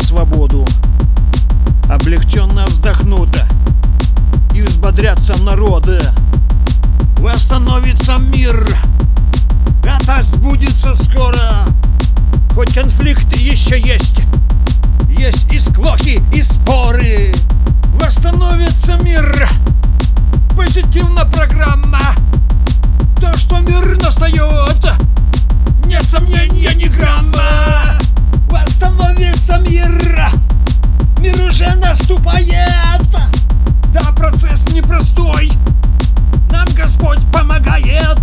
нам свободу. Облегченно вздохнуто, и взбодрятся народы. Восстановится мир. Это сбудется скоро. Хоть конфликт еще есть. Есть и склоки, и споры. Восстановится мир. Позитивна программа. То, что мир настает, нет сомнения а ни грамма. Процесс непростой. Нам Господь помогает